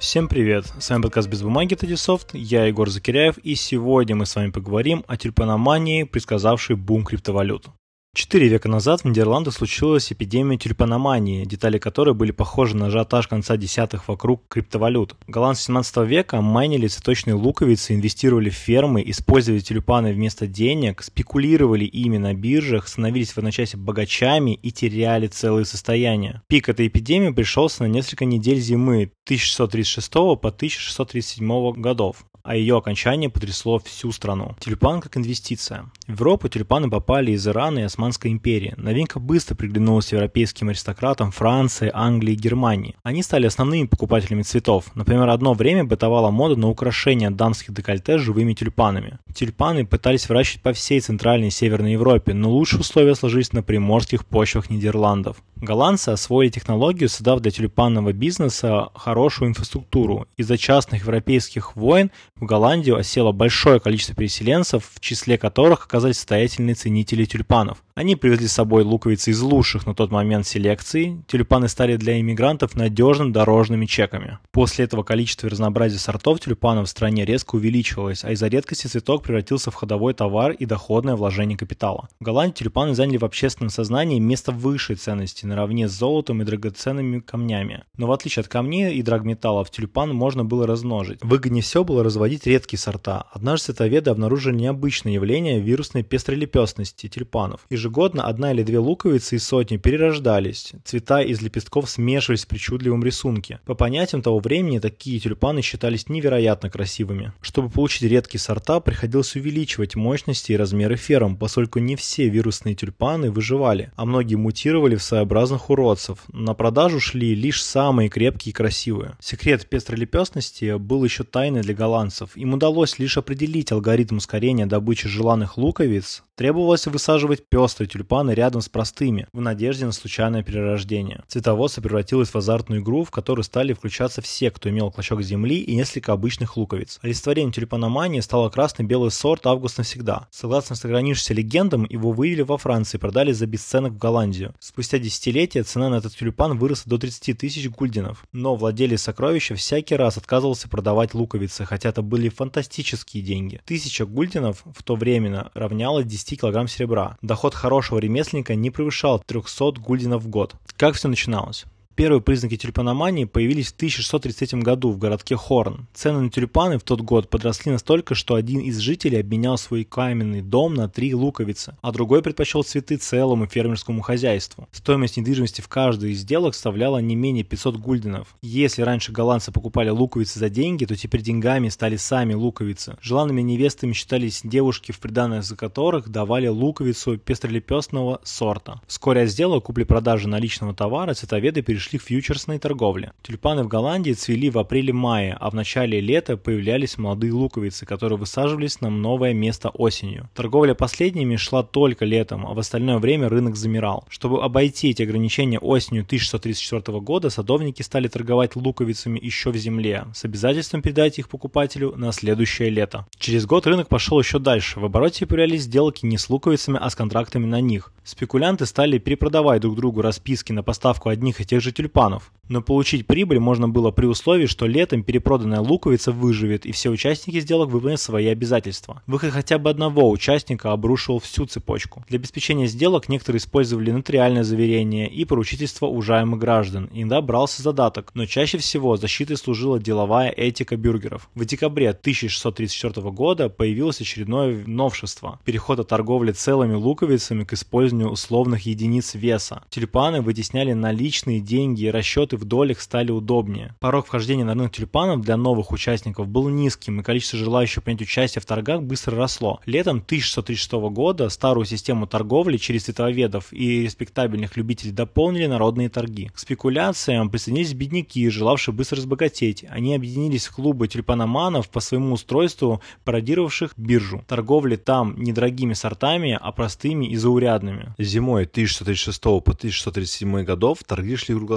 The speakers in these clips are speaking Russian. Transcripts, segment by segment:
Всем привет, с вами подкаст «Без бумаги» Тадисофт, я Егор Закиряев, и сегодня мы с вами поговорим о тюльпаномании, предсказавшей бум криптовалют. Четыре века назад в Нидерландах случилась эпидемия тюльпаномании, детали которой были похожи на ажиотаж конца десятых вокруг криптовалют. Голландцы 17 века майнили цветочные луковицы, инвестировали в фермы, использовали тюльпаны вместо денег, спекулировали ими на биржах, становились в одночасье богачами и теряли целые состояния. Пик этой эпидемии пришелся на несколько недель зимы 1636 по 1637 годов а ее окончание потрясло всю страну. Тюльпан как инвестиция. В Европу тюльпаны попали из Ирана и Османской империи. Новинка быстро приглянулась европейским аристократам Франции, Англии и Германии. Они стали основными покупателями цветов. Например, одно время бытовала мода на украшение дамских декольте живыми тюльпанами. Тюльпаны пытались выращивать по всей Центральной и Северной Европе, но лучшие условия сложились на приморских почвах Нидерландов. Голландцы освоили технологию, создав для тюльпанного бизнеса хорошую инфраструктуру. Из-за частных европейских войн в Голландию осело большое количество переселенцев, в числе которых оказались состоятельные ценители тюльпанов. Они привезли с собой луковицы из лучших на тот момент селекций. Тюльпаны стали для иммигрантов надежным дорожными чеками. После этого количество и разнообразие сортов тюльпанов в стране резко увеличивалось, а из-за редкости цветок превратился в ходовой товар и доходное вложение капитала. В Голландии тюльпаны заняли в общественном сознании место высшей ценности наравне с золотом и драгоценными камнями. Но в отличие от камней и драгметаллов, тюльпан можно было размножить. Выгоднее всего было разводить редкие сорта. Однажды световеды обнаружили необычное явление вирусной пестролепестности тюльпанов. Ежегодно одна или две луковицы из сотни перерождались. Цвета из лепестков смешивались в причудливом рисунке. По понятиям того времени такие тюльпаны считались невероятно красивыми. Чтобы получить редкие сорта, приходилось увеличивать мощности и размеры ферм, поскольку не все вирусные тюльпаны выживали, а многие мутировали в своеобразных уродцев. На продажу шли лишь самые крепкие и красивые. Секрет пестролепестности был еще тайной для голландцев. Им удалось лишь определить алгоритм ускорения добычи желанных луковиц. Требовалось высаживать пестрые острые тюльпаны рядом с простыми, в надежде на случайное перерождение. Цветоводство превратилось в азартную игру, в которую стали включаться все, кто имел клочок земли и несколько обычных луковиц. Олицетворением тюльпаномании стал красный-белый сорт «Август навсегда». Согласно сохранившимся легендам, его вывели во Франции и продали за бесценок в Голландию. Спустя десятилетия цена на этот тюльпан выросла до 30 тысяч гульденов. Но владелец сокровища всякий раз отказывался продавать луковицы, хотя это были фантастические деньги. Тысяча гульденов в то время равнялось 10 килограмм серебра. Доход хорошего ремесленника не превышал 300 гульденов в год. Как все начиналось? Первые признаки тюльпаномании появились в 1633 году в городке Хорн. Цены на тюльпаны в тот год подросли настолько, что один из жителей обменял свой каменный дом на три луковицы, а другой предпочел цветы целому фермерскому хозяйству. Стоимость недвижимости в каждой из сделок составляла не менее 500 гульденов. Если раньше голландцы покупали луковицы за деньги, то теперь деньгами стали сами луковицы. Желанными невестами считались девушки, в приданное за которых давали луковицу пестролепестного сорта. Вскоре от сделок купли-продажи наличного товара цветоведы перешли перешли к фьючерсной торговле. Тюльпаны в Голландии цвели в апреле-мае, а в начале лета появлялись молодые луковицы, которые высаживались на новое место осенью. Торговля последними шла только летом, а в остальное время рынок замирал. Чтобы обойти эти ограничения осенью 1634 года, садовники стали торговать луковицами еще в земле, с обязательством передать их покупателю на следующее лето. Через год рынок пошел еще дальше. В обороте появлялись сделки не с луковицами, а с контрактами на них. Спекулянты стали перепродавать друг другу расписки на поставку одних и тех же тюльпанов. Но получить прибыль можно было при условии, что летом перепроданная луковица выживет и все участники сделок выполнят свои обязательства. Выход хотя бы одного участника обрушивал всю цепочку. Для обеспечения сделок некоторые использовали нотариальное заверение и поручительство уважаемых граждан. Иногда брался задаток, но чаще всего защитой служила деловая этика бюргеров. В декабре 1634 года появилось очередное новшество – переход от торговли целыми луковицами к использованию условных единиц веса. Тюльпаны вытесняли наличные деньги и расчеты в долях стали удобнее. Порог вхождения на рынок тюльпанов для новых участников был низким, и количество желающих принять участие в торгах быстро росло. Летом 1636 года старую систему торговли через цветоведов и респектабельных любителей дополнили народные торги. К спекуляциям присоединились бедняки, желавшие быстро разбогатеть. Они объединились в клубы тюльпаноманов по своему устройству, пародировавших биржу. Торговли там не дорогими сортами, а простыми и заурядными. Зимой 1636 по 1637 годов торги шли круглосуточно.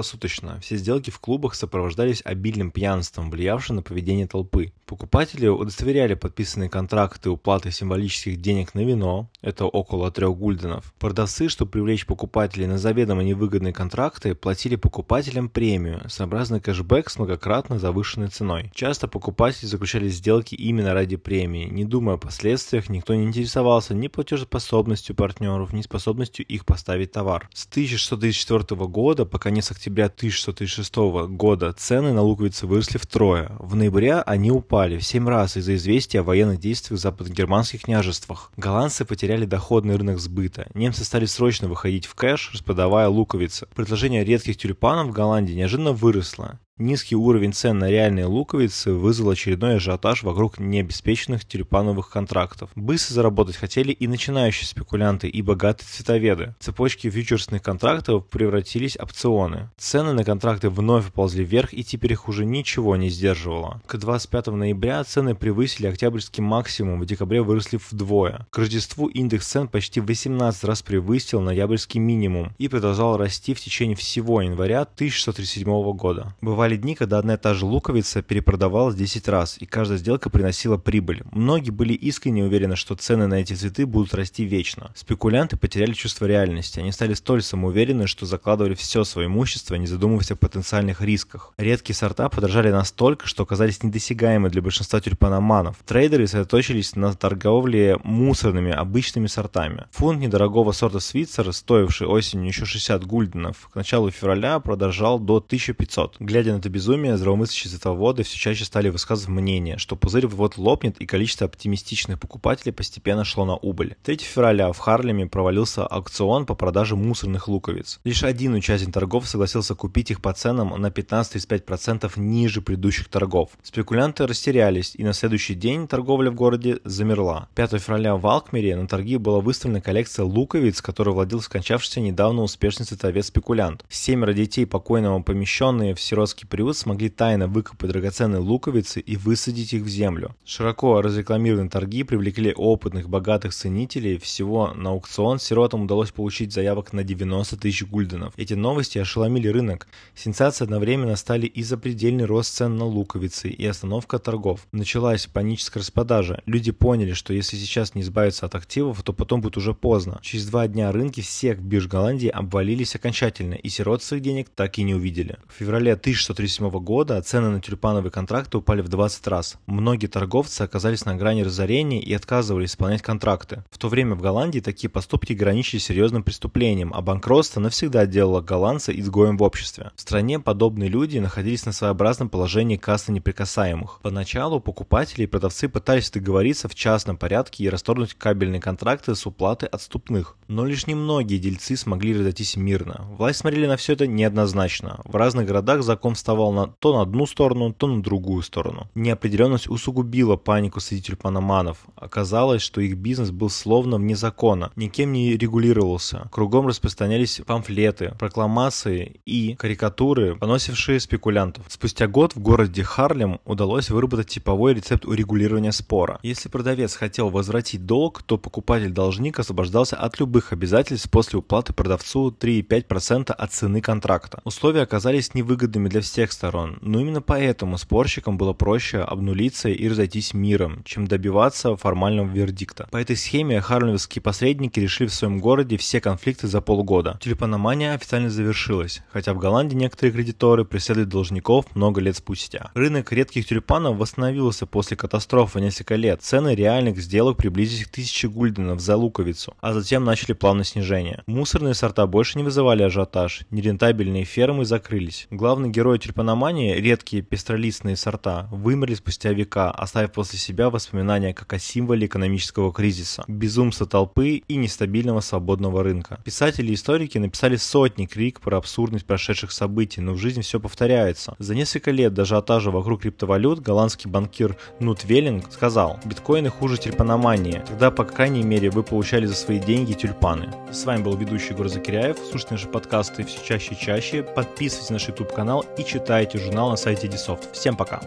Все сделки в клубах сопровождались обильным пьянством, влиявшим на поведение толпы. Покупатели удостоверяли подписанные контракты уплаты символических денег на вино, это около трех гульденов. Продавцы, чтобы привлечь покупателей на заведомо невыгодные контракты, платили покупателям премию, сообразный кэшбэк с многократно завышенной ценой. Часто покупатели заключали сделки именно ради премии, не думая о последствиях, никто не интересовался ни платежеспособностью партнеров, ни способностью их поставить товар. С 1634 года по конец октября 1636 года цены на луковицы выросли втрое. В ноябре они упали в 7 раз из-за известия о военных действиях в западгерманских княжествах. Голландцы потеряли доходный рынок сбыта. Немцы стали срочно выходить в кэш, распродавая луковицы. Предложение редких тюльпанов в Голландии неожиданно выросло. Низкий уровень цен на реальные луковицы вызвал очередной ажиотаж вокруг необеспеченных тюльпановых контрактов. Быстро заработать хотели и начинающие спекулянты, и богатые цветоведы. Цепочки фьючерсных контрактов превратились в опционы. Цены на контракты вновь ползли вверх, и теперь их уже ничего не сдерживало. К 25 ноября цены превысили октябрьский максимум, в декабре выросли вдвое. К Рождеству индекс цен почти 18 раз превысил ноябрьский минимум и продолжал расти в течение всего января 1637 года. Бывает Бывали дни, когда одна и та же луковица перепродавалась 10 раз, и каждая сделка приносила прибыль. Многие были искренне уверены, что цены на эти цветы будут расти вечно. Спекулянты потеряли чувство реальности. Они стали столь самоуверены, что закладывали все свое имущество, не задумываясь о потенциальных рисках. Редкие сорта подорожали настолько, что оказались недосягаемы для большинства тюльпаноманов. Трейдеры сосредоточились на торговле мусорными обычными сортами. Фунт недорогого сорта Свитцер, стоивший осенью еще 60 гульденов, к началу февраля продолжал до 1500. Глядя на это безумие, здравомыслящие цветоводы все чаще стали высказывать мнение, что пузырь вот лопнет и количество оптимистичных покупателей постепенно шло на убыль. 3 февраля в Харлеме провалился аукцион по продаже мусорных луковиц. Лишь один участник торгов согласился купить их по ценам на 15-35% ниже предыдущих торгов. Спекулянты растерялись, и на следующий день торговля в городе замерла. 5 февраля в Алкмере на торги была выставлена коллекция луковиц, которой владел скончавшийся недавно успешный цветовец-спекулянт. Семеро детей покойного, помещенные в сиротский Приют смогли тайно выкопать драгоценные луковицы и высадить их в землю. Широко разрекламированные торги привлекли опытных, богатых ценителей. Всего на аукцион сиротам удалось получить заявок на 90 тысяч гульденов. Эти новости ошеломили рынок. Сенсацией одновременно стали и запредельный рост цен на луковицы, и остановка торгов. Началась паническая распродажа. Люди поняли, что если сейчас не избавиться от активов, то потом будет уже поздно. Через два дня рынки всех бирж Голландии обвалились окончательно, и сирот своих денег так и не увидели. В феврале 1600 1937 года цены на тюльпановые контракты упали в 20 раз. Многие торговцы оказались на грани разорения и отказывались исполнять контракты. В то время в Голландии такие поступки граничили серьезным преступлением, а банкротство навсегда делало голландца изгоем в обществе. В стране подобные люди находились на своеобразном положении касты неприкасаемых. Поначалу покупатели и продавцы пытались договориться в частном порядке и расторгнуть кабельные контракты с уплаты отступных. Но лишь немногие дельцы смогли разойтись мирно. Власть смотрели на все это неоднозначно. В разных городах закон вставал на, то на одну сторону, то на другую сторону. Неопределенность усугубила панику среди тюльпаноманов. Оказалось, что их бизнес был словно вне закона, никем не регулировался. Кругом распространялись памфлеты, прокламации и карикатуры, поносившие спекулянтов. Спустя год в городе Харлем удалось выработать типовой рецепт урегулирования спора. Если продавец хотел возвратить долг, то покупатель-должник освобождался от любых обязательств после уплаты продавцу 3,5% от цены контракта. Условия оказались невыгодными для всех всех сторон, но именно поэтому спорщикам было проще обнулиться и разойтись миром, чем добиваться формального вердикта. По этой схеме харлемские посредники решили в своем городе все конфликты за полгода. Тюльпаномания официально завершилась, хотя в Голландии некоторые кредиторы преследуют должников много лет спустя. Рынок редких тюльпанов восстановился после катастрофы несколько лет. Цены реальных сделок приблизились к 1000 гульденов за луковицу, а затем начали плавное снижение. Мусорные сорта больше не вызывали ажиотаж, нерентабельные фермы закрылись. Главный герой тюльпаномании редкие пестролистные сорта вымерли спустя века, оставив после себя воспоминания как о символе экономического кризиса, безумства толпы и нестабильного свободного рынка. Писатели и историки написали сотни крик про абсурдность прошедших событий, но в жизни все повторяется. За несколько лет до ажиотажа вокруг криптовалют голландский банкир Нут Веллинг сказал, биткоины хуже тюльпаномании, тогда по крайней мере вы получали за свои деньги тюльпаны. С вами был ведущий Егор Закиряев, слушайте наши подкасты все чаще и чаще, подписывайтесь на наш YouTube канал и читайте журнал на сайте Edisoft. Всем пока!